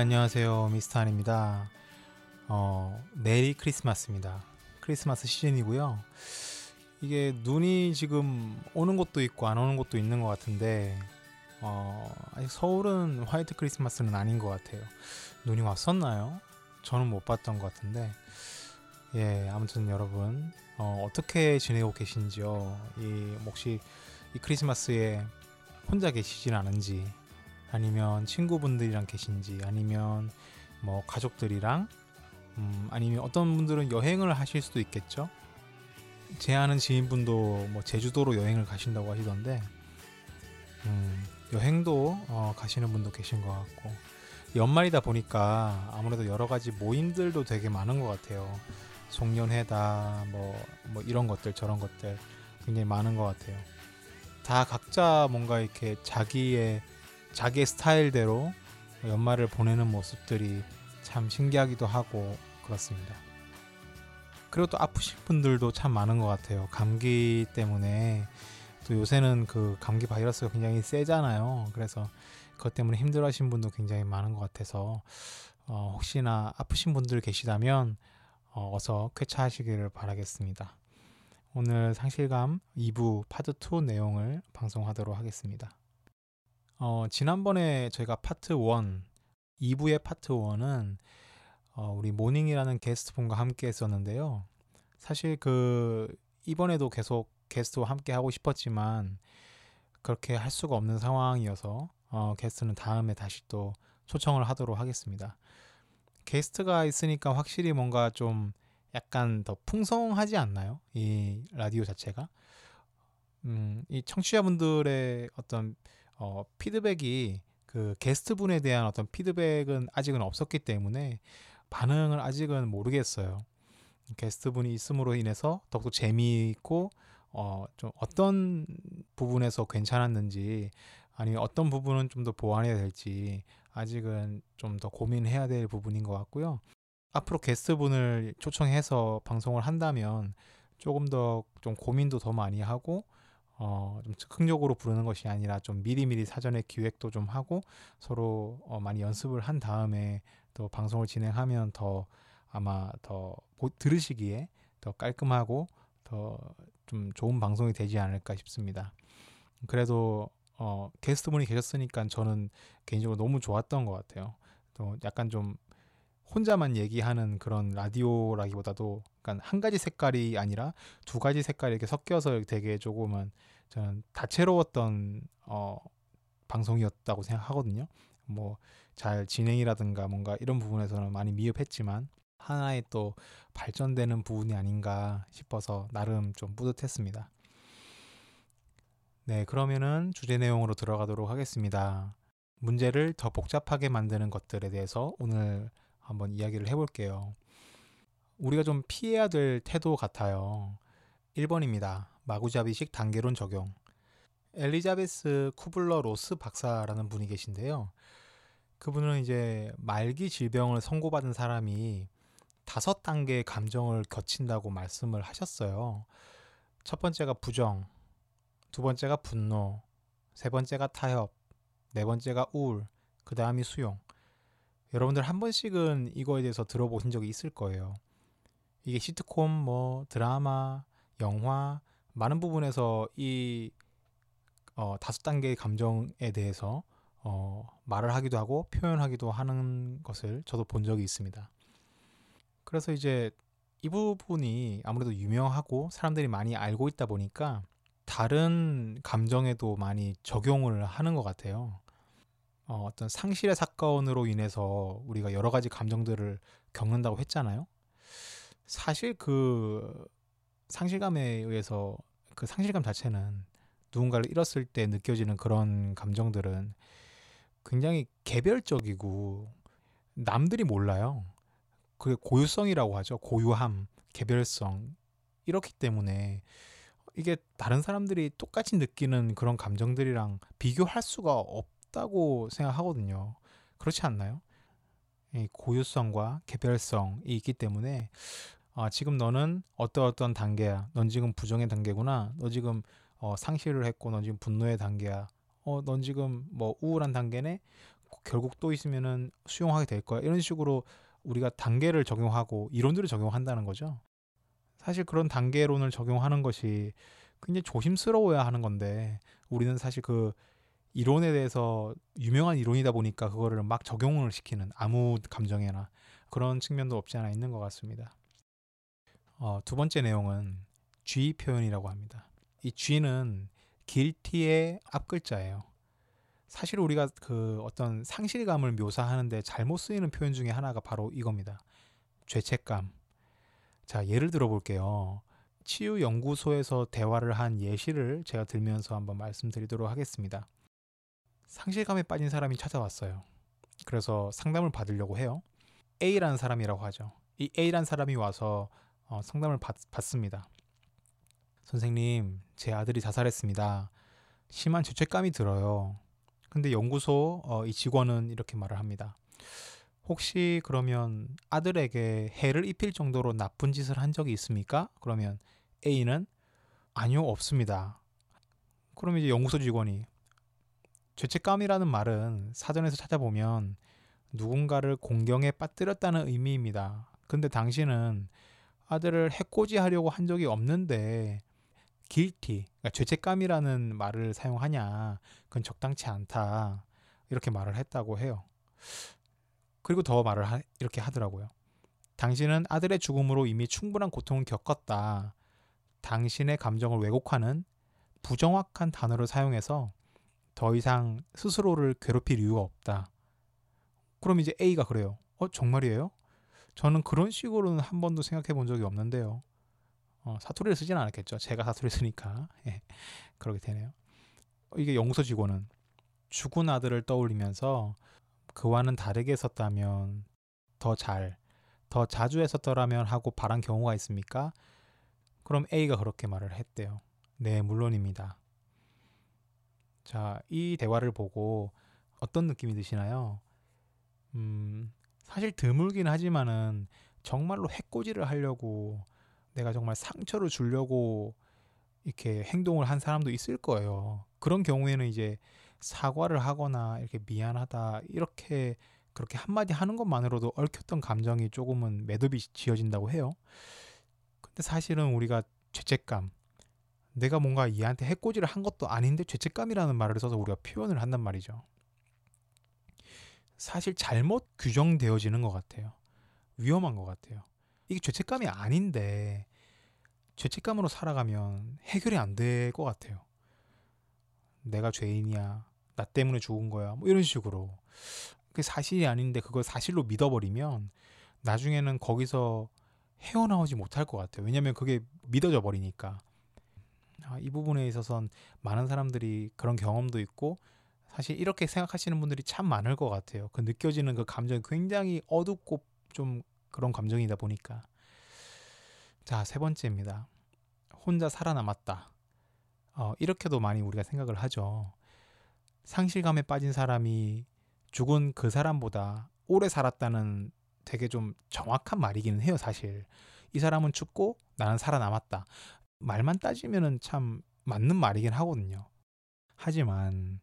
네, 안녕하세요. 미스터한입니다. 어, 내일이 크리스마스입니다. 크리스마스 시즌이고요. 이게 눈이 지금 오는 곳도 있고 안 오는 곳도 있는 것 같은데 어, 아직 서울은 화이트 크리스마스는 아닌 것 같아요. 눈이 왔었나요? 저는 못 봤던 것 같은데 예, 아무튼 여러분 어, 어떻게 지내고 계신지요? 이 혹시 이 크리스마스에 혼자 계시진 않은지 아니면 친구분들이랑 계신지 아니면 뭐 가족들이랑 음, 아니면 어떤 분들은 여행을 하실 수도 있겠죠. 제 아는 지인분도 뭐 제주도로 여행을 가신다고 하시던데 음, 여행도 어, 가시는 분도 계신 것 같고 연말이다 보니까 아무래도 여러 가지 모임들도 되게 많은 것 같아요. 송년회다 뭐, 뭐 이런 것들 저런 것들 굉장히 많은 것 같아요. 다 각자 뭔가 이렇게 자기의 자기의 스타일대로 연말을 보내는 모습들이 참 신기하기도 하고 그렇습니다. 그리고 또 아프신 분들도 참 많은 것 같아요. 감기 때문에 또 요새는 그 감기 바이러스가 굉장히 세잖아요. 그래서 그것 때문에 힘들어 하신 분도 굉장히 많은 것 같아서 어, 혹시나 아프신 분들 계시다면 어, 어서 쾌차하시기를 바라겠습니다. 오늘 상실감 2부 파트 2 내용을 방송하도록 하겠습니다. 어, 지난번에 저희가 파트 1, 2부의 파트 1은 어, 우리 모닝이라는 게스트분과 함께 했었는데요. 사실 그 이번에도 계속 게스트와 함께 하고 싶었지만 그렇게 할 수가 없는 상황이어서 어, 게스트는 다음에 다시 또 초청을 하도록 하겠습니다. 게스트가 있으니까 확실히 뭔가 좀 약간 더 풍성하지 않나요? 이 라디오 자체가. 음, 이 청취자분들의 어떤 어, 피드백이 그 게스트 분에 대한 어떤 피드백은 아직은 없었기 때문에 반응을 아직은 모르겠어요. 게스트 분이 있음으로 인해서 더욱더 재미있고 어, 좀 어떤 부분에서 괜찮았는지 아니면 어떤 부분은 좀 더 보완해야 될지 아직은 좀 더 고민해야 될 부분인 것 같고요. 앞으로 게스트 분을 초청해서 방송을 한다면 조금 더 좀 고민도 더 많이 하고 어, 좀 즉흥적으로 부르는 것이 아니라 좀 미리미리 사전에 기획도 좀 하고 서로 어, 많이 연습을 한 다음에 또 방송을 진행하면 더 아마 더 들으시기에 더 깔끔하고 더 좀 좋은 방송이 되지 않을까 싶습니다. 그래도 어, 게스트분이 계셨으니까 저는 개인적으로 너무 좋았던 것 같아요. 또 약간 좀 혼자만 얘기하는 그런 라디오라기보다도 약간 한 가지 색깔이 아니라 두 가지 색깔이 이렇게 섞여서 되게 조금은 저는 다채로웠던 어, 방송이었다고 생각하거든요. 뭐 잘 진행이라든가 뭔가 이런 부분에서는 많이 미흡했지만 하나의 또 발전되는 부분이 아닌가 싶어서 나름 좀 뿌듯했습니다. 네, 그러면은 주제 내용으로 들어가도록 하겠습니다. 문제를 더 복잡하게 만드는 것들에 대해서 오늘 한번 이야기를 해볼게요. 우리가 좀 피해야 될 태도 같아요. 1번입니다. 마구잡이식 단계론 적용. 엘리자베스 쿠블러 로스 박사라는 분이 계신데요. 그분은 이제 말기 질병을 선고받은 사람이 다섯 단계의 감정을 거친다고 말씀을 하셨어요. 첫 번째가 부정, 두 번째가 분노, 세 번째가 타협, 네 번째가 우울, 그 다음이 수용. 여러분들 한 번씩은 이거에 대해서 들어보신 적이 있을 거예요. 이게 시트콤, 뭐 드라마, 영화 많은 부분에서 이 어, 다섯 단계의 감정에 대해서 어, 말을 하기도 하고 표현하기도 하는 것을 저도 본 적이 있습니다. 그래서 이제 이 부분이 아무래도 유명하고 사람들이 많이 알고 있다 보니까 다른 감정에도 많이 적용을 하는 것 같아요. 어, 어떤 상실의 사건으로 인해서 우리가 여러 가지 감정들을 겪는다고 했잖아요. 사실 그 상실감에 의해서 그 상실감 자체는 누군가를 잃었을 때 느껴지는 그런 감정들은 굉장히 개별적이고 남들이 몰라요. 그게 고유성이라고 하죠. 고유함, 개별성. 이렇기 때문에 이게 다른 사람들이 똑같이 느끼는 그런 감정들이랑 비교할 수가 없 다고 생각하거든요. 그렇지 않나요? 고유성과 개별성이 있기 때문에 아, 지금 너는 어떠 어떤 단계야. 넌 지금 부정의 단계구나. 너 지금 어, 상실을 했고 넌 지금 분노의 단계야. 어, 넌 지금 뭐 우울한 단계네. 결국 또 있으면은 수용하게 될 거야. 이런 식으로 우리가 단계를 적용하고 이론들을 적용한다는 거죠. 사실 그런 단계론을 적용하는 것이 굉장히 조심스러워야 하는 건데 우리는 사실 그 이론에 대해서 유명한 이론이다 보니까 그거를 막 적용을 시키는 아무 감정에나 그런 측면도 없지 않아 있는 것 같습니다. 어, 두 번째 내용은 G 표현이라고 합니다. 이 G는 guilty의 앞글자예요. 사실 우리가 그 어떤 상실감을 묘사하는데 잘못 쓰이는 표현 중에 하나가 바로 이겁니다. 죄책감. 자, 예를 들어 볼게요. 치유 연구소에서 대화를 한 예시를 제가 들면서 한번 말씀드리도록 하겠습니다. 상실감에 빠진 사람이 찾아왔어요. 그래서 상담을 받으려고 해요. A라는 사람이라고 하죠. 이 A라는 사람이 와서 어, 상담을 받, 받습니다. 선생님, 제 아들이 자살했습니다. 심한 죄책감이 들어요. 근데 연구소 어, 이 직원은 이렇게 말을 합니다. 혹시 그러면 아들에게 해를 입힐 정도로 나쁜 짓을 한 적이 있습니까? 그러면 A는 아니요, 없습니다. 그럼 이제 연구소 직원이 죄책감이라는 말은 사전에서 찾아보면 누군가를 공경에 빠뜨렸다는 의미입니다. 근데 당신은 아들을 해코지하려고 한 적이 없는데 guilty, 그러니까 죄책감이라는 말을 사용하냐, 그건 적당치 않다. 이렇게 말을 했다고 해요. 그리고 더 말을 하, 이렇게 하더라고요. 당신은 아들의 죽음으로 이미 충분한 고통을 겪었다. 당신의 감정을 왜곡하는 부정확한 단어를 사용해서 더 이상 스스로를 괴롭힐 이유가 없다. 그럼 이제 A가 그래요. 어, 정말이에요? 저는 그런 식으로는 한 번도 생각해 본 적이 없는데요. 어, 사투리를 쓰진 않았겠죠. 제가 사투리를 쓰니까. 예, 그러게 되네요. 이게 연구소 직원은 죽은 아들을 떠올리면서 그와는 다르게 했었다면 더 잘, 더 자주 했었더라면 하고 바란 경우가 있습니까? 그럼 A가 그렇게 말을 했대요. 네, 물론입니다. 자, 이 대화를 보고 어떤 느낌이 드시나요? 음, 사실 드물긴 하지만은 정말로 해코지를 하려고 내가 정말 상처를 주려고 이렇게 행동을 한 사람도 있을 거예요. 그런 경우에는 이제 사과를 하거나 이렇게 미안하다 이렇게 그렇게 한마디 하는 것만으로도 얽혔던 감정이 조금은 매듭이 지어진다고 해요. 근데 사실은 우리가 죄책감, 내가 뭔가 얘한테 해코지를 한 것도 아닌데 죄책감이라는 말을 써서 우리가 표현을 한단 말이죠. 사실 잘못 규정되어지는 것 같아요. 위험한 것 같아요. 이게 죄책감이 아닌데 죄책감으로 살아가면 해결이 안 될 것 같아요. 내가 죄인이야. 나 때문에 죽은 거야. 뭐 이런 식으로. 그게 사실이 아닌데 그걸 사실로 믿어버리면 나중에는 거기서 헤어나오지 못할 것 같아요. 왜냐면 그게 믿어져 버리니까. 아, 이 부분에 있어서는 많은 사람들이 그런 경험도 있고 사실 이렇게 생각하시는 분들이 참 많을 것 같아요. 그 느껴지는 그 감정이 굉장히 어둡고 좀 그런 감정이다 보니까. 자, 세 번째입니다. 혼자 살아남았다. 어, 이렇게도 많이 우리가 생각을 하죠. 상실감에 빠진 사람이 죽은 그 사람보다 오래 살았다는 되게 좀 정확한 말이기는 해요, 사실. 이 사람은 죽고 나는 살아남았다. 말만 따지면은 참 맞는 말이긴 하거든요. 하지만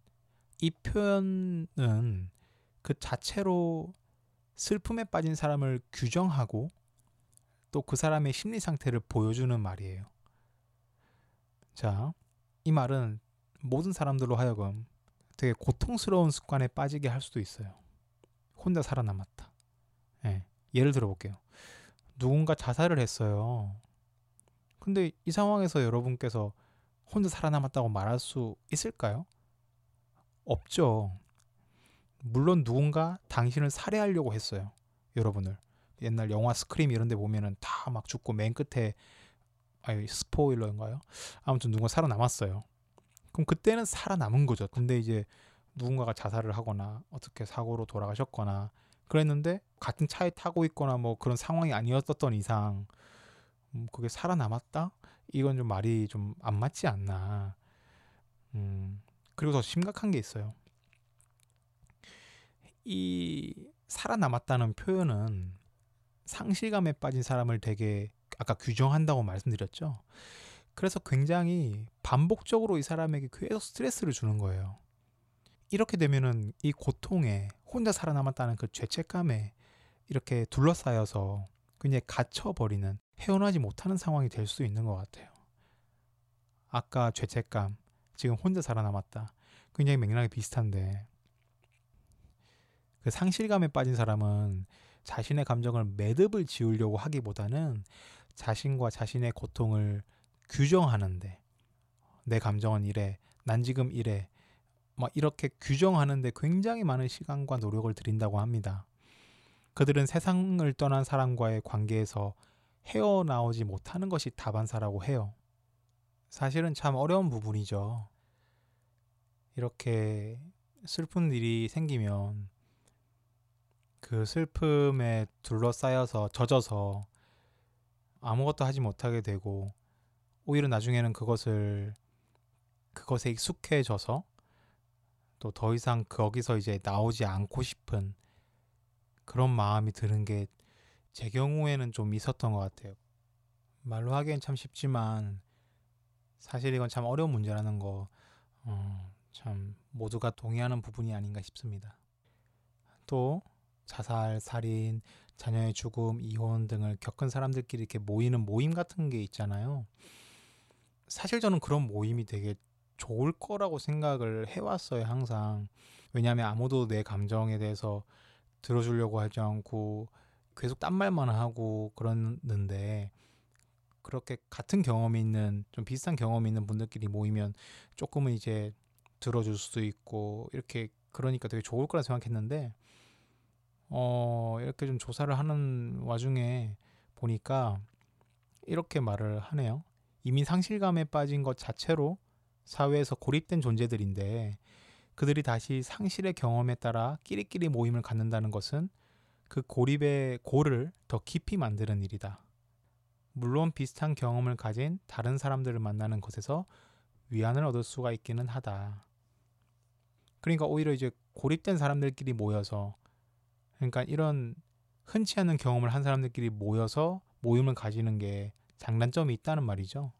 이 표현은 그 자체로 슬픔에 빠진 사람을 규정하고 또 그 사람의 심리 상태를 보여주는 말이에요. 자, 이 말은 모든 사람들로 하여금 되게 고통스러운 습관에 빠지게 할 수도 있어요. 혼자 살아남았다. 예, 예를 들어 볼게요. 누군가 자살을 했어요. 근데 이 상황에서 여러분께서 혼자 살아남았다고 말할 수 있을까요? 없죠. 물론 누군가 당신을 살해하려고 했어요. 여러분을. 옛날 영화 스크림 이런 데 보면은 다 막 죽고 맨 끝에 아니 스포일러인가요? 아무튼 누군가 살아남았어요. 그럼 그때는 살아남은 거죠. 근데 이제 누군가가 자살을 하거나 어떻게 사고로 돌아가셨거나 그랬는데 같은 차에 타고 있거나 뭐 그런 상황이 아니었던 이상 음, 그게 살아남았다? 이건 좀 말이 좀 안 맞지 않나. 음, 그리고 더 심각한 게 있어요. 이 살아남았다는 표현은 상실감에 빠진 사람을 되게 아까 규정한다고 말씀드렸죠. 그래서 굉장히 반복적으로 이 사람에게 계속 스트레스를 주는 거예요. 이렇게 되면은 이 고통에 혼자 살아남았다는 그 죄책감에 이렇게 둘러싸여서 그냥 갇혀버리는 헤어나지 못하는 상황이 될 수 있는 것 같아요. 아까 죄책감, 지금 혼자 살아남았다. 굉장히 맥락이 비슷한데 그 상실감에 빠진 사람은 자신의 감정을 매듭을 지으려고 하기보다는 자신과 자신의 고통을 규정하는데 내 감정은 이래, 난 지금 이래, 막 이렇게 규정하는데 굉장히 많은 시간과 노력을 들인다고 합니다. 그들은 세상을 떠난 사람과의 관계에서 헤어나오지 못하는 것이 다반사라고 해요. 사실은 참 어려운 부분이죠. 이렇게 슬픈 일이 생기면 그 슬픔에 둘러싸여서 젖어서 아무것도 하지 못하게 되고 오히려 나중에는 그것을 그것에 익숙해져서 또 더 이상 거기서 이제 나오지 않고 싶은 그런 마음이 드는 게 제 경우에는 좀 있었던 것 같아요. 말로 하기엔 참 쉽지만 사실 이건 참 어려운 문제라는 거, 어, 참 모두가 동의하는 부분이 아닌가 싶습니다. 또 자살, 살인, 자녀의 죽음, 이혼 등을 겪은 사람들끼리 이렇게 모이는 모임 같은 게 있잖아요. 사실 저는 그런 모임이 되게 좋을 거라고 생각을 해왔어요, 항상. 왜냐하면 아무도 내 감정에 대해서 들어주려고 하지 않고 계속 딴 말만 하고 그러는데 그렇게 같은 경험이 있는 좀 비슷한 경험이 있는 분들끼리 모이면 조금은 이제 들어줄 수도 있고 이렇게 그러니까 되게 좋을 거라 생각했는데 어 이렇게 좀 조사를 하는 와중에 보니까 이렇게 말을 하네요. 이미 상실감에 빠진 것 자체로 사회에서 고립된 존재들인데 그들이 다시 상실의 경험에 따라 끼리끼리 모임을 갖는다는 것은 그 고립의 고를 더 깊이 만드는 일이다. 물론 비슷한 경험을 가진 다른 사람들을 만나는 것에서 위안을 얻을 수가 있기는 하다. 그러니까 오히려 이제 고립된 사람들끼리 모여서 그러니까 이런 흔치 않은 경험을 한 사람들끼리 모여서 모임을 가지는 게 장단점이 있다는 말이죠.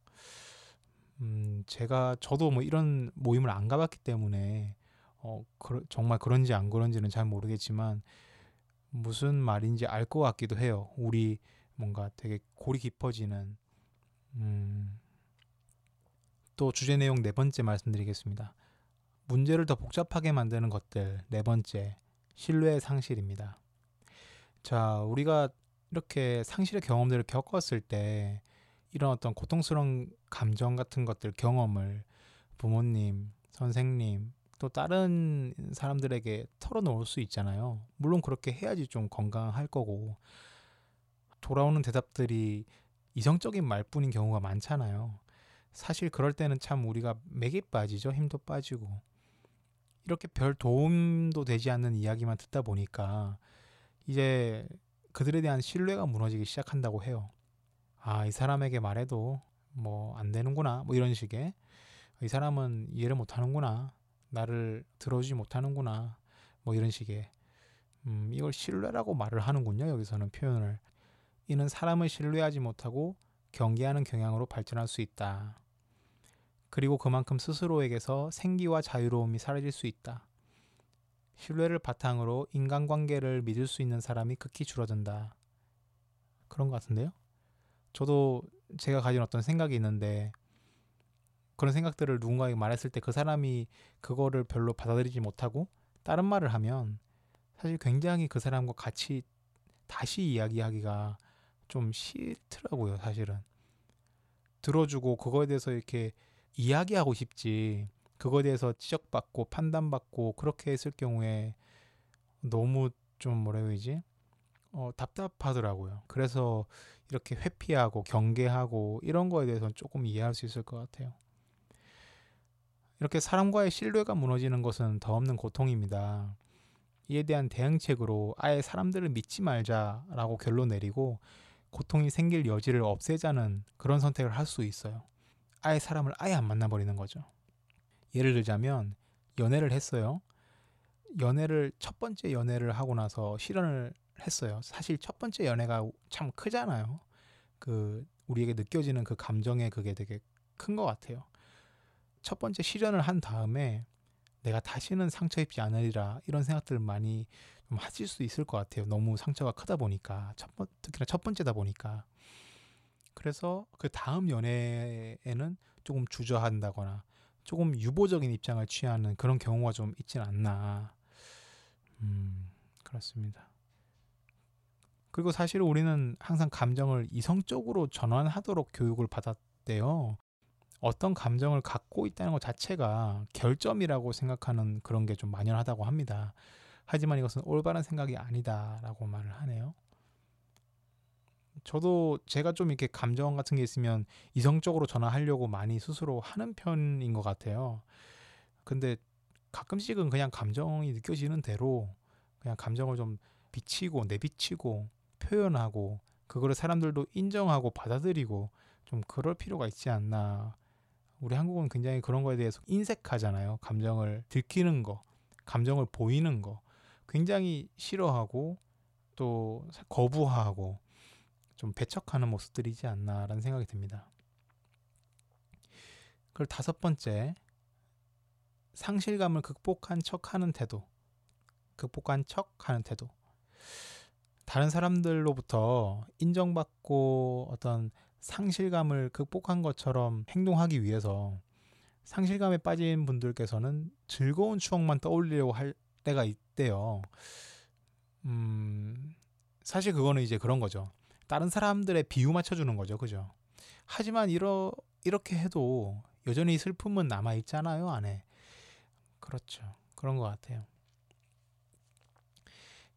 음, 제가 저도 뭐 이런 모임을 안 가봤기 때문에 어, 그, 정말 그런지 안 그런지는 잘 모르겠지만 무슨 말인지 알 것 같기도 해요. 우리 뭔가 되게 골이 깊어지는 음, 또 주제 내용 네 번째 말씀드리겠습니다. 문제를 더 복잡하게 만드는 것들 네 번째 신뢰의 상실입니다. 자, 우리가 이렇게 상실의 경험들을 겪었을 때 이런 어떤 고통스러운 감정 같은 것들 경험을 부모님, 선생님, 또 다른 사람들에게 털어놓을 수 있잖아요. 물론 그렇게 해야지 좀 건강할 거고 돌아오는 대답들이 이성적인 말뿐인 경우가 많잖아요. 사실 그럴 때는 참 우리가 맥이 빠지죠. 힘도 빠지고. 이렇게 별 도움도 되지 않는 이야기만 듣다 보니까 이제 그들에 대한 신뢰가 무너지기 시작한다고 해요. 아, 이 사람에게 말해도 뭐 안 되는구나. 뭐 이런 식의 이 사람은 이해를 못 하는구나. 나를 들어주지 못하는구나. 뭐 이런 식의 음, 이걸 신뢰라고 말을 하는군요. 여기서는 표현을 이는 사람을 신뢰하지 못하고 경계하는 경향으로 발전할 수 있다. 그리고 그만큼 스스로에게서 생기와 자유로움이 사라질 수 있다. 신뢰를 바탕으로 인간관계를 믿을 수 있는 사람이 극히 줄어든다. 그런 것 같은데요? 저도 제가 가진 어떤 생각이 있는데 그런 생각들을 누군가에게 말했을 때 그 사람이 그거를 별로 받아들이지 못하고 다른 말을 하면 사실 굉장히 그 사람과 같이 다시 이야기하기가 좀 싫더라고요, 사실은. 들어주고 그거에 대해서 이렇게 이야기하고 싶지. 그거에 대해서 지적받고 판단받고 그렇게 했을 경우에 너무 좀 뭐라 해야지? 어, 답답하더라고요. 그래서 이렇게 회피하고 경계하고 이런 거에 대해서는 조금 이해할 수 있을 것 같아요. 이렇게 사람과의 신뢰가 무너지는 것은 더 없는 고통입니다. 이에 대한 대응책으로 아예 사람들을 믿지 말자라고 결론 내리고 고통이 생길 여지를 없애자는 그런 선택을 할 수 있어요. 아예 사람을 아예 안 만나버리는 거죠. 예를 들자면 연애를 했어요. 연애를 첫 번째 연애를 하고 나서 실현을 했어요. 사실 첫 번째 연애가 참 크잖아요. 그 우리에게 느껴지는 그 감정의 그게 되게 큰 것 같아요. 첫 번째 실현을 한 다음에 내가 다시는 상처 입지 않으리라 이런 생각들을 많이 좀 하실 수 있을 것 같아요. 너무 상처가 크다 보니까 첫 번, 특히나 첫 번째다 보니까 그래서 그 다음 연애에는 조금 주저한다거나 조금 유보적인 입장을 취하는 그런 경우가 좀 있진 않나. 음, 그렇습니다. 그리고 사실 우리는 항상 감정을 이성적으로 전환하도록 교육을 받았대요. 어떤 감정을 갖고 있다는 것 자체가 결점이라고 생각하는 그런 게 좀 만연하다고 합니다. 하지만 이것은 올바른 생각이 아니다라고 말을 하네요. 저도 제가 좀 이렇게 감정 같은 게 있으면 이성적으로 전화하려고 많이 스스로 하는 편인 것 같아요. 근데 가끔씩은 그냥 감정이 느껴지는 대로 그냥 감정을 좀 비치고 내비치고 표현하고 그거를 사람들도 인정하고 받아들이고 좀 그럴 필요가 있지 않나. 우리 한국은 굉장히 그런 거에 대해서 인색하잖아요. 감정을 들키는 거, 감정을 보이는 거 굉장히 싫어하고 또 거부하고 좀 배척하는 모습들이지 않나라는 생각이 듭니다. 그리고 다섯 번째, 상실감을 극복한 척 하는 태도. 극복한 척 하는 태도. 다른 사람들로부터 인정받고 어떤 상실감을 극복한 것처럼 행동하기 위해서 상실감에 빠진 분들께서는 즐거운 추억만 떠올리려고 할 때가 있대요. 음, 사실 그거는 이제 그런 거죠. 다른 사람들의 비유 맞춰주는 거죠. 그죠? 하지만 이러, 이렇게 해도 여전히 슬픔은 남아있잖아요. 안에. 그렇죠. 그런 것 같아요.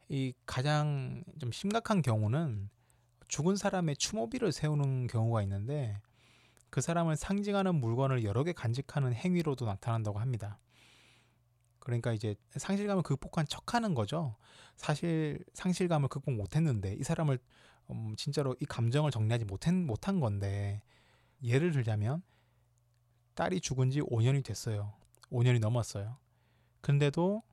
이 가장 좀 심각한 경우는 죽은 사람의 추모비를 세우는 경우가 있는데 그 사람을 상징하는 물건을 여러 개 간직하는 행위로도 나타난다고 합니다. 그러니까 이제 상실감을 극복한 척하는 거죠. 사실 상실감을 극복 못했는데 이 사람을 음, 진짜로 이 감정을 정리하지 못한, 못한 건데 예를 들자면 딸이 죽은 지 5년이 됐어요. 5년이 넘었어요. 근데도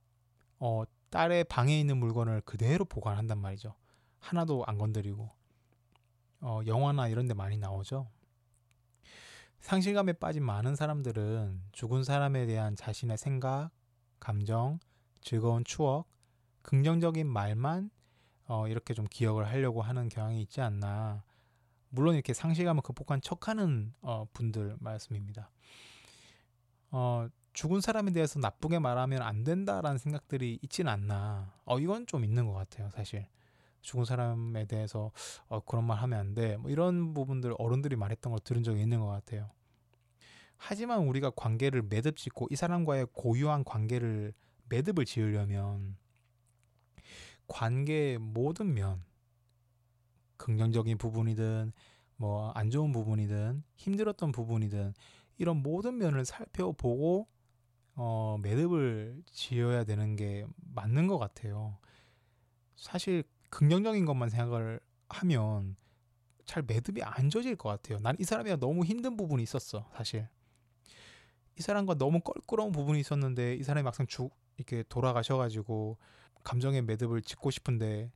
어, 딸의 방에 있는 물건을 그대로 보관한단 말이죠. 하나도 안 건드리고 어, 영화나 이런 데 많이 나오죠. 상실감에 빠진 많은 사람들은 죽은 사람에 대한 자신의 생각, 감정, 즐거운 추억, 긍정적인 말만 어, 이렇게 좀 기억을 하려고 하는 경향이 있지 않나. 물론 이렇게 상실감을 극복한 척하는 어, 분들 말씀입니다. 어, 죽은 사람에 대해서 나쁘게 말하면 안 된다라는 생각들이 있지는 않나. 어, 이건 좀 있는 것 같아요, 사실. 죽은 사람에 대해서 어, 그런 말 하면 안 돼. 뭐 이런 부분들 어른들이 말했던 걸 들은 적이 있는 것 같아요. 하지만 우리가 관계를 매듭 짓고 이 사람과의 고유한 관계를 매듭을 지으려면 관계의 모든 면 긍정적인 부분이든 뭐 안 좋은 부분이든 힘들었던 부분이든 이런 모든 면을 살펴보고 어, 매듭을 지어야 되는 게 맞는 것 같아요. 사실 긍정적인 것만 생각을 하면 잘 매듭이 안 져질 것 같아요. 난 이 사람이랑 너무 힘든 부분이 있었어, 사실. 이 사람과 너무 껄끄러운 부분이 있었는데 이 사람이 막상 죽 이렇게 돌아가셔가지고 감정의 매듭을 짓고 싶은데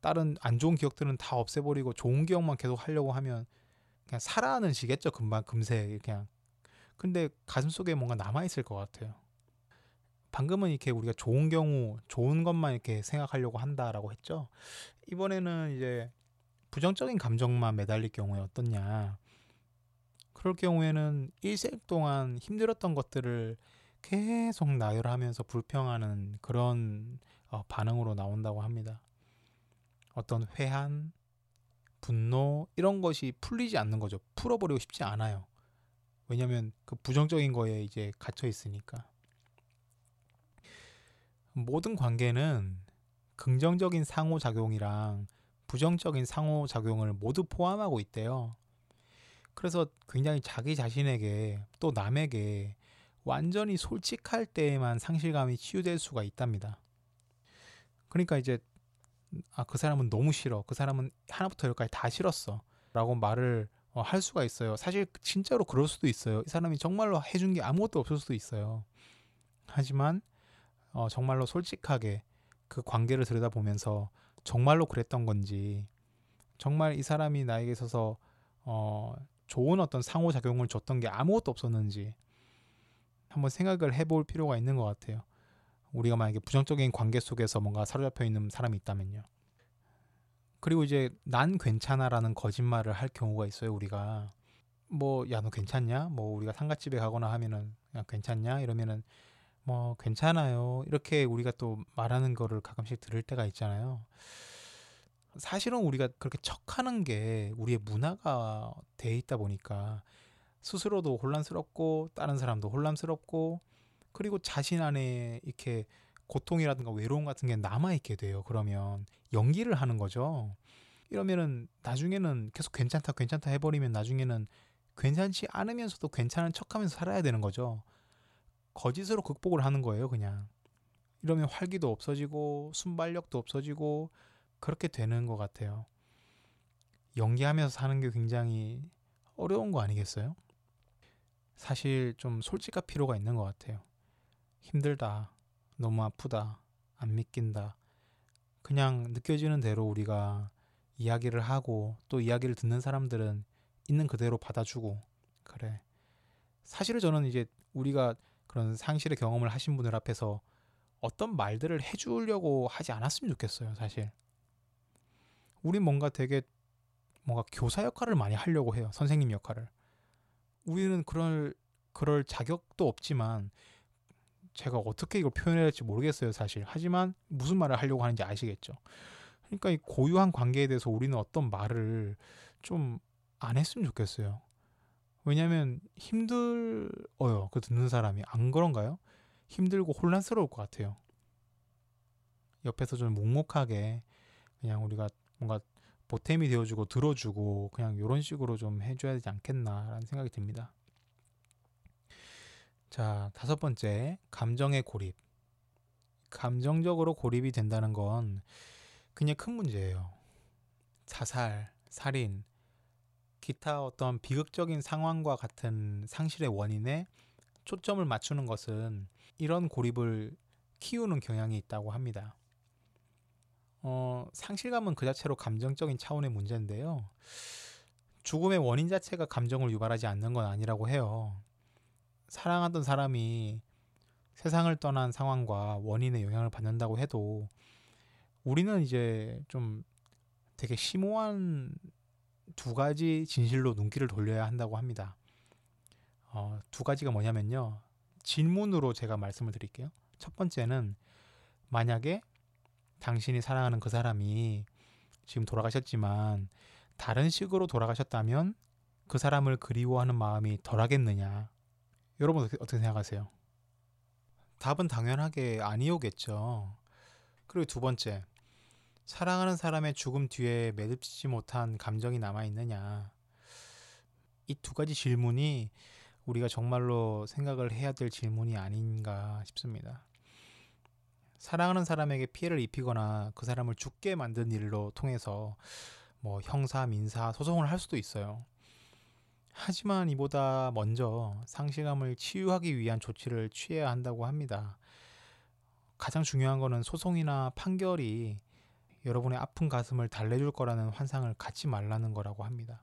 다른 안 좋은 기억들은 다 없애버리고 좋은 기억만 계속 하려고 하면 그냥 살아는 지겠죠 금방 금세 그냥 근데 가슴 속에 뭔가 남아 있을 것 같아요. 방금은 이렇게 우리가 좋은 경우 좋은 것만 이렇게 생각하려고 한다라고 했죠. 이번에는 이제 부정적인 감정만 매달릴 경우에 어떻냐. 그럴 경우에는 일생 동안 힘들었던 것들을 계속 나열하면서 불평하는 그런 어, 반응으로 나온다고 합니다. 어떤 회한, 분노 이런 것이 풀리지 않는 거죠. 풀어버리고 싶지 않아요. 왜냐하면 그 부정적인 거에 이제 갇혀 있으니까. 모든 관계는 긍정적인 상호작용이랑 부정적인 상호작용을 모두 포함하고 있대요. 그래서 굉장히 자기 자신에게 또 남에게 완전히 솔직할 때에만 상실감이 치유될 수가 있답니다. 그러니까 이제 아 그 사람은 너무 싫어. 그 사람은 하나부터 열까지 다 싫었어. 라고 말을 어, 할 수가 있어요. 사실 진짜로 그럴 수도 있어요. 이 사람이 정말로 해준 게 아무것도 없을 수도 있어요. 하지만 어, 정말로 솔직하게 그 관계를 들여다보면서 정말로 그랬던 건지 정말 이 사람이 나에게 있어서 어, 좋은 어떤 상호작용을 줬던 게 아무것도 없었는지 한번 생각을 해볼 필요가 있는 것 같아요. 우리가 만약에 부정적인 관계 속에서 뭔가 사로잡혀 있는 사람이 있다면요. 그리고 이제 난 괜찮아라는 거짓말을 할 경우가 있어요. 우리가 뭐 야 너 괜찮냐? 뭐 우리가 상가집에 가거나 하면은 야 괜찮냐? 이러면은 뭐 괜찮아요. 이렇게 우리가 또 말하는 거를 가끔씩 들을 때가 있잖아요. 사실은 우리가 그렇게 척하는 게 우리의 문화가 돼 있다 보니까 스스로도 혼란스럽고 다른 사람도 혼란스럽고 그리고 자신 안에 이렇게 고통이라든가 외로움 같은 게 남아 있게 돼요. 그러면 연기를 하는 거죠. 이러면은 나중에는 계속 괜찮다 괜찮다 해버리면 나중에는 괜찮지 않으면서도 괜찮은 척하면서 살아야 되는 거죠. 거짓으로 극복을 하는 거예요, 그냥. 이러면 활기도 없어지고 순발력도 없어지고 그렇게 되는 것 같아요. 연기하면서 사는 게 굉장히 어려운 거 아니겠어요? 사실 좀 솔직할 필요가 있는 것 같아요. 힘들다. 너무 아프다. 안 믿긴다. 그냥 느껴지는 대로 우리가 이야기를 하고 또 이야기를 듣는 사람들은 있는 그대로 받아주고 그래. 사실은 저는 이제 우리가 그런 상실의 경험을 하신 분들 앞에서 어떤 말들을 해주려고 하지 않았으면 좋겠어요, 사실. 우린 뭔가 되게 뭔가 교사 역할을 많이 하려고 해요, 선생님 역할을. 우리는 그럴 그럴 자격도 없지만 제가 어떻게 이걸 표현해야 할지 모르겠어요, 사실. 하지만 무슨 말을 하려고 하는지 아시겠죠. 그러니까 이 고유한 관계에 대해서 우리는 어떤 말을 좀 안 했으면 좋겠어요. 왜냐하면 힘들어요. 그 듣는 사람이 안 그런가요? 힘들고 혼란스러울 것 같아요. 옆에서 좀 묵묵하게 그냥 우리가 뭔가 보탬이 되어주고 들어주고 그냥 이런 식으로 좀 해줘야 되지 않겠나라는 생각이 듭니다. 자 다섯 번째 감정의 고립. 감정적으로 고립이 된다는 건 그냥 큰 문제예요. 자살, 살인, 기타 어떤 비극적인 상황과 같은 상실의 원인에 초점을 맞추는 것은 이런 고립을 키우는 경향이 있다고 합니다. 어, 상실감은 그 자체로 감정적인 차원의 문제인데요. 죽음의 원인 자체가 감정을 유발하지 않는 건 아니라고 해요. 사랑하던 사람이 세상을 떠난 상황과 원인의 영향을 받는다고 해도 우리는 이제 좀 되게 심오한 두 가지 진실로 눈길을 돌려야 한다고 합니다. 어, 두 가지가 뭐냐면요. 질문으로 제가 말씀을 드릴게요. 첫 번째는 만약에 당신이 사랑하는 그 사람이 지금 돌아가셨지만 다른 식으로 돌아가셨다면 그 사람을 그리워하는 마음이 덜하겠느냐? 여러분 어떻게, 생각하세요? 답은 당연하게 아니오겠죠. 그리고 두 번째, 사랑하는 사람의 죽음 뒤에 매듭지지 못한 감정이 남아 있느냐. 이 두 가지 질문이 우리가 정말로 생각을 해야 될 질문이 아닌가 싶습니다. 사랑하는 사람에게 피해를 입히거나 그 사람을 죽게 만든 일로 통해서 뭐 형사, 민사, 소송을 할 수도 있어요. 하지만 이보다 먼저 상실감을 치유하기 위한 조치를 취해야 한다고 합니다. 가장 중요한 거는 소송이나 판결이 여러분의 아픈 가슴을 달래줄 거라는 환상을 갖지 말라는 거라고 합니다.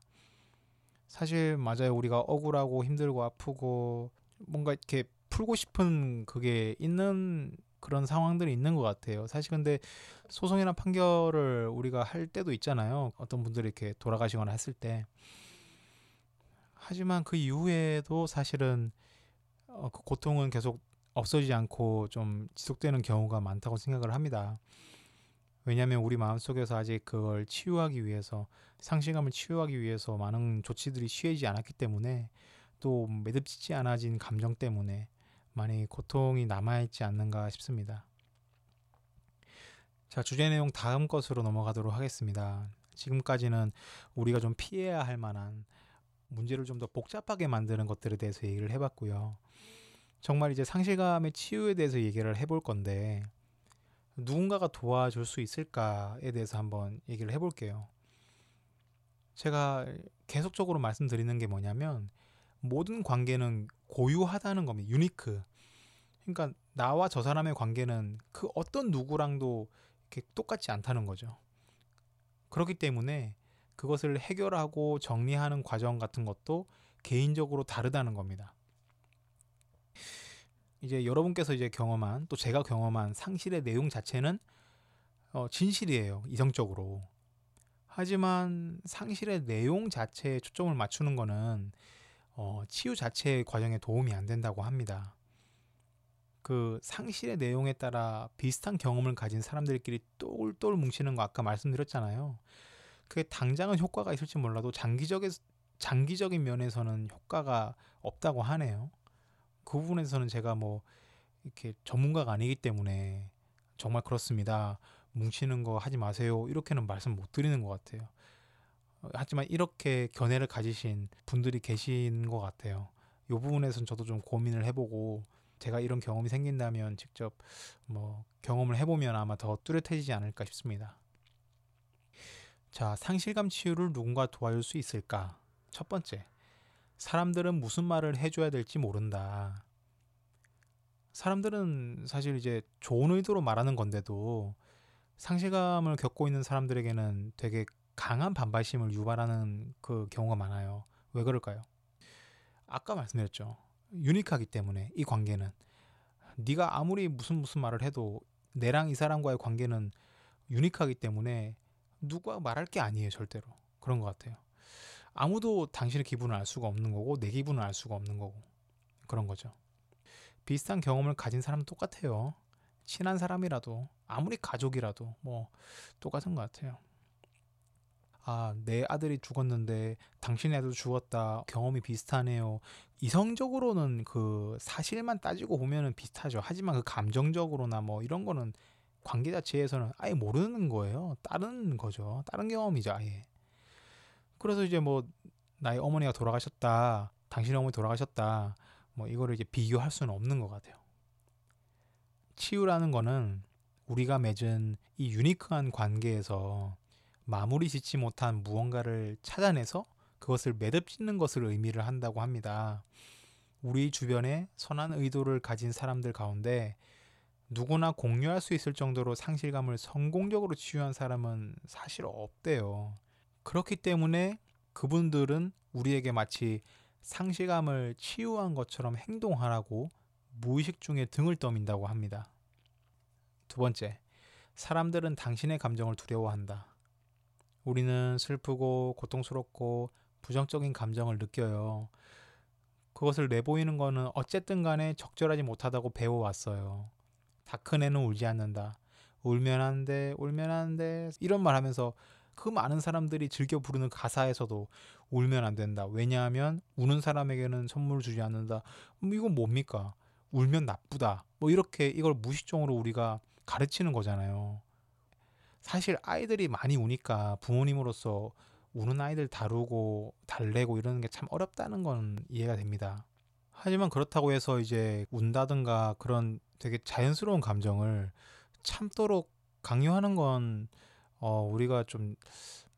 사실 맞아요. 우리가 억울하고 힘들고 아프고 뭔가 이렇게 풀고 싶은 그게 있는 그런 상황들이 있는 것 같아요. 사실 근데 소송이나 판결을 우리가 할 때도 있잖아요. 어떤 분들이 이렇게 돌아가시거나 했을 때. 하지만 그 이후에도 사실은 어, 그 고통은 계속 없어지지 않고 좀 지속되는 경우가 많다고 생각을 합니다. 왜냐하면 우리 마음속에서 아직 그걸 치유하기 위해서 상실감을 치유하기 위해서 많은 조치들이 취해지지 않았기 때문에 또 매듭지지 않아진 감정 때문에 많이 고통이 남아있지 않는가 싶습니다. 자, 주제 내용 다음 것으로 넘어가도록 하겠습니다. 지금까지는 우리가 좀 피해야 할 만한 문제를 좀 더 복잡하게 만드는 것들에 대해서 얘기를 해봤고요. 정말 이제 상실감의 치유에 대해서 얘기를 해볼 건데, 누군가가 도와줄 수 있을까에 대해서 한번 얘기를 해볼게요. 제가 계속적으로 말씀드리는 게 뭐냐면 모든 관계는 고유하다는 겁니다. 유니크. 그러니까 나와 저 사람의 관계는 그 어떤 누구랑도 이렇게 똑같지 않다는 거죠. 그렇기 때문에 그것을 해결하고 정리하는 과정 같은 것도 개인적으로 다르다는 겁니다. 이제 여러분께서 이제 경험한 또 제가 경험한 상실의 내용 자체는 어, 진실이에요 이성적으로 하지만 상실의 내용 자체에 초점을 맞추는 거는 어, 치유 자체의 과정에 도움이 안 된다고 합니다. 그 상실의 내용에 따라 비슷한 경험을 가진 사람들끼리 똘똘 뭉치는 거 아까 말씀드렸잖아요. 그게 당장은 효과가 있을지 몰라도 장기적인 장기적인 면에서는 효과가 없다고 하네요. 그 부분에서는 제가 뭐 이렇게 전문가가 아니기 때문에 정말 그렇습니다. 뭉치는 거 하지 마세요. 이렇게는 말씀 못 드리는 것 같아요. 어, 하지만 이렇게 견해를 가지신 분들이 계신 것 같아요. 이 부분에서는 저도 좀 고민을 해보고 제가 이런 경험이 생긴다면 직접 뭐 경험을 해보면 아마 더 뚜렷해지지 않을까 싶습니다. 자, 상실감 치유를 누군가 도와줄 수 있을까? 첫 번째, 사람들은 무슨 말을 해줘야 될지 모른다. 사람들은 사실 이제 좋은 의도로 말하는 건데도 상실감을 겪고 있는 사람들에게는 되게 강한 반발심을 유발하는 그 경우가 많아요. 왜 그럴까요? 아까 말씀드렸죠. 유니크하기 때문에 이 관계는 네가 아무리 무슨 무슨 말을 해도 내랑 이 사람과의 관계는 유니크하기 때문에 누가 말할 게 아니에요 절대로 그런 것 같아요. 아무도 당신의 기분을 알 수가 없는 거고 내 기분을 알 수가 없는 거고 그런 거죠. 비슷한 경험을 가진 사람은 똑같아요. 친한 사람이라도 아무리 가족이라도 뭐 똑같은 것 같아요. 아, 내 아들이 죽었는데 당신의 아들도 죽었다. 경험이 비슷하네요. 이성적으로는 그 사실만 따지고 보면은 비슷하죠. 하지만 그 감정적으로나 뭐 이런 거는 관계 자체에서는 아예 모르는 거예요. 다른 거죠. 다른 경험이죠, 아예. 그래서 이제 뭐 나의 어머니가 돌아가셨다. 당신의 어머니 돌아가셨다. 뭐 이거를 이제 비교할 수는 없는 것 같아요. 치유라는 거는 우리가 맺은 이 유니크한 관계에서 마무리 짓지 못한 무언가를 찾아내서 그것을 매듭 짓는 것을 의미를 한다고 합니다. 우리 주변에 선한 의도를 가진 사람들 가운데 누구나 공유할 수 있을 정도로 상실감을 성공적으로 치유한 사람은 사실 없대요. 그렇기 때문에 그분들은 우리에게 마치 상실감을 치유한 것처럼 행동하라고 무의식 중에 등을 떠민다고 합니다. 두 번째, 사람들은 당신의 감정을 두려워한다. 우리는 슬프고 고통스럽고 부정적인 감정을 느껴요. 그것을 내보이는 것은 어쨌든 간에 적절하지 못하다고 배워왔어요. 다 큰 애는 울지 않는다. 울면 안 돼, 울면 안 돼. 이런 말 하면서 그 많은 사람들이 즐겨 부르는 가사에서도 울면 안 된다. 왜냐하면 우는 사람에게는 선물을 주지 않는다. 뭐 이건 뭡니까? 울면 나쁘다. 뭐 이렇게 이걸 무식종으로 우리가 가르치는 거잖아요. 사실 아이들이 많이 우니까 부모님으로서 우는 아이들 다루고 달래고 이러는 게 참 어렵다는 건 이해가 됩니다. 하지만 그렇다고 해서 이제 운다든가 그런 되게 자연스러운 감정을 참도록 강요하는 건 어, 우리가 좀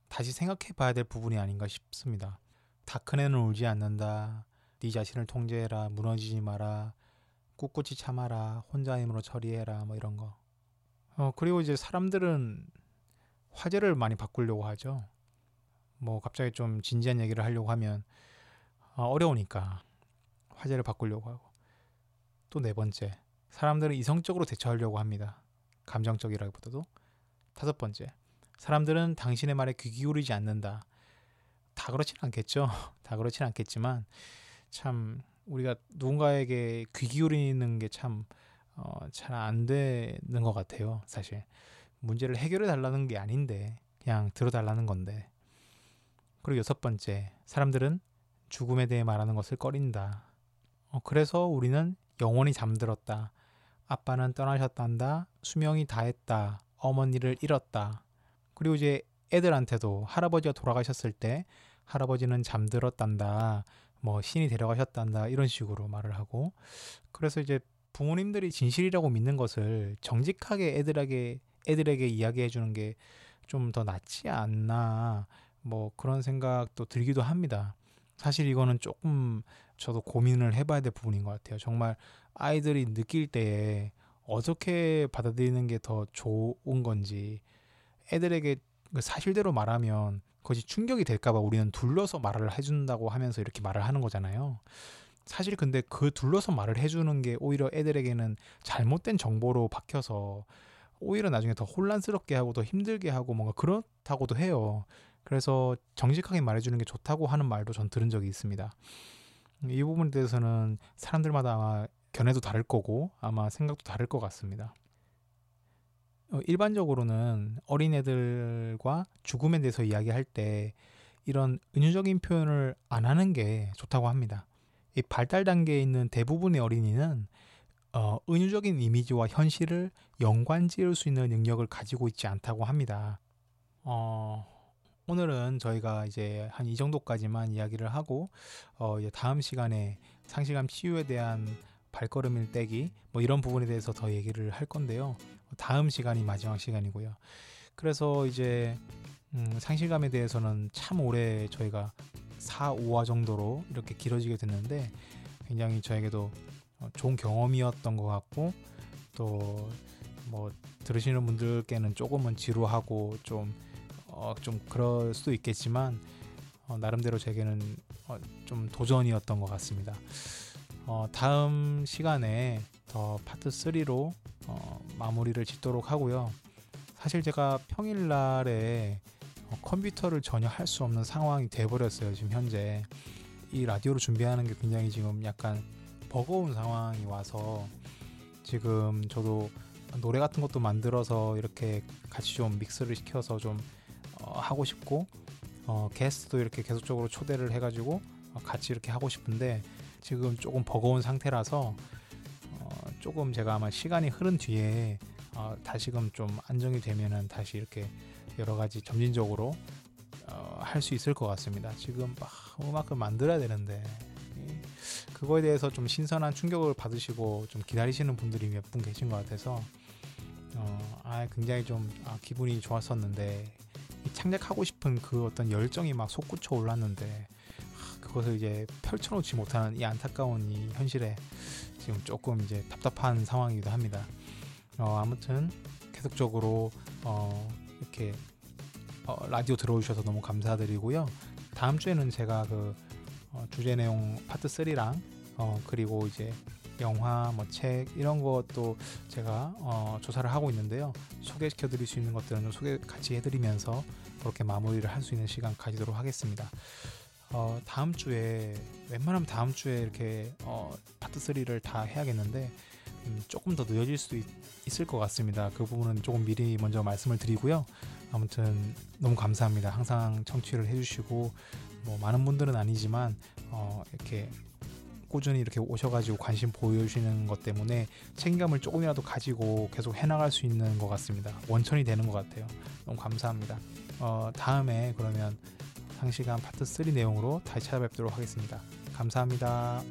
다시 생각해 봐야 될 부분이 아닌가 싶습니다. 다 큰 애는 울지 않는다. 네 자신을 통제해라. 무너지지 마라. 꿋꿋이 참아라. 혼자 힘으로 처리해라. 뭐 이런 거. 어, 그리고 이제 사람들은 화제를 많이 바꾸려고 하죠. 뭐 갑자기 좀 진지한 얘기를 하려고 하면 어, 어려우니까 화제를 바꾸려고 하고 또 네 번째 사람들은 이성적으로 대처하려고 합니다. 감정적이라기보다도 다섯 번째 사람들은 당신의 말에 귀 기울이지 않는다. 다 그렇진 않겠죠. 다 그렇진 않겠지만 참 우리가 누군가에게 귀 기울이는 게참 어, 잘안 되는 것 같아요. 사실 문제를 해결해 달라는 게 아닌데 그냥 들어달라는 건데. 그리고 여섯 번째, 사람들은 죽음에 대해 말하는 것을 꺼린다. 어, 그래서 우리는 영원히 잠들었다. 아빠는 떠나셨단다. 수명이 다했다. 어머니를 잃었다. 그리고 이제 애들한테도 할아버지가 돌아가셨을 때 할아버지는 잠들었단다. 뭐 신이 데려가셨단다. 이런 식으로 말을 하고 그래서 이제 부모님들이 진실이라고 믿는 것을 정직하게 애들에게 애들에게 이야기해 주는 게 좀 더 낫지 않나 뭐 그런 생각도 들기도 합니다. 사실 이거는 조금 저도 고민을 해봐야 될 부분인 것 같아요. 정말 아이들이 느낄 때에 어떻게 받아들이는 게 더 좋은 건지 애들에게 그 사실대로 말하면 그것이 충격이 될까봐 우리는 둘러서 말을 해준다고 하면서 이렇게 말을 하는 거잖아요. 사실 근데 그 둘러서 말을 해주는 게 오히려 애들에게는 잘못된 정보로 박혀서 오히려 나중에 더 혼란스럽게 하고 더 힘들게 하고 뭔가 그렇다고도 해요. 그래서 정직하게 말해주는 게 좋다고 하는 말도 전 들은 적이 있습니다. 이 부분에 대해서는 사람들마다 아마 견해도 다를 거고 아마 생각도 다를 것 같습니다. 어, 일반적으로는 어린애들과 죽음에 대해서 이야기할 때 이런 은유적인 표현을 안 하는 게 좋다고 합니다. 이 발달 단계에 있는 대부분의 어린이는 어, 은유적인 이미지와 현실을 연관 지을 수 있는 능력을 가지고 있지 않다고 합니다. 어, 오늘은 저희가 이제 한 이 정도까지만 이야기를 하고 어, 다음 시간에 상실감 치유에 대한 발걸음을 떼기 뭐 이런 부분에 대해서 더 얘기를 할 건데요. 다음 시간이 마지막 시간이고요. 그래서 이제 음, 상실감에 대해서는 참 오래 저희가 4, 5화 정도로 이렇게 길어지게 됐는데 굉장히 저에게도 어, 좋은 경험이었던 것 같고 또 뭐 들으시는 분들께는 조금은 지루하고 좀, 어, 좀 그럴 수도 있겠지만 어, 나름대로 제게는 어, 좀 도전이었던 것 같습니다. 어, 다음 시간에 더 파트 3로 어, 마무리를 짓도록 하고요. 사실 제가 평일날에 어, 컴퓨터를 전혀 할 수 없는 상황이 돼버렸어요. 지금 현재 이 라디오를 준비하는 게 굉장히 지금 약간 버거운 상황이 와서 지금 저도 노래 같은 것도 만들어서 이렇게 같이 좀 믹스를 시켜서 좀 어, 하고 싶고 어, 게스트도 이렇게 계속적으로 초대를 해가지고 어, 같이 이렇게 하고 싶은데 지금 조금 버거운 상태라서 어, 조금 제가 아마 시간이 흐른 뒤에 어, 다시금 좀 안정이 되면은 다시 이렇게 여러 가지 점진적으로 어, 할 수 있을 것 같습니다. 지금 막 음악을 만들어야 되는데 그거에 대해서 좀 신선한 충격을 받으시고 좀 기다리시는 분들이 몇 분 계신 것 같아서 어, 아 굉장히 좀 아, 기분이 좋았었는데 창작하고 싶은 그 어떤 열정이 막 솟구쳐 올랐는데 아, 그것을 이제 펼쳐놓지 못하는 이 안타까운 이 현실에 지금 조금 이제 답답한 상황이기도 합니다. 어, 아무튼 계속적으로 어, 이렇게 어, 라디오 들어오셔서 너무 감사드리고요. 다음 주에는 제가 그 어, 주제 내용 파트 3랑 어, 그리고 이제 영화, 뭐 책 이런 것도 제가 어, 조사를 하고 있는데요. 소개시켜 드릴 수 있는 것들은 좀 소개 같이 해드리면서 그렇게 마무리를 할 수 있는 시간 가지도록 하겠습니다. 어, 다음 주에 웬만하면 다음 주에 이렇게 어, 파트 3를 다 해야겠는데 음, 조금 더 늦어질 수도 있, 있을 것 같습니다. 그 부분은 조금 미리 먼저 말씀을 드리고요. 아무튼 너무 감사합니다. 항상 청취를 해주시고 뭐 많은 분들은 아니지만 어, 이렇게 꾸준히 이렇게 오셔가지고 관심 보여주시는 것 때문에 책임감을 조금이라도 가지고 계속 해나갈 수 있는 것 같습니다. 원천이 되는 것 같아요. 너무 감사합니다. 어, 다음에 그러면 상시간 파트 3 내용으로 다시 찾아뵙도록 하겠습니다. 감사합니다.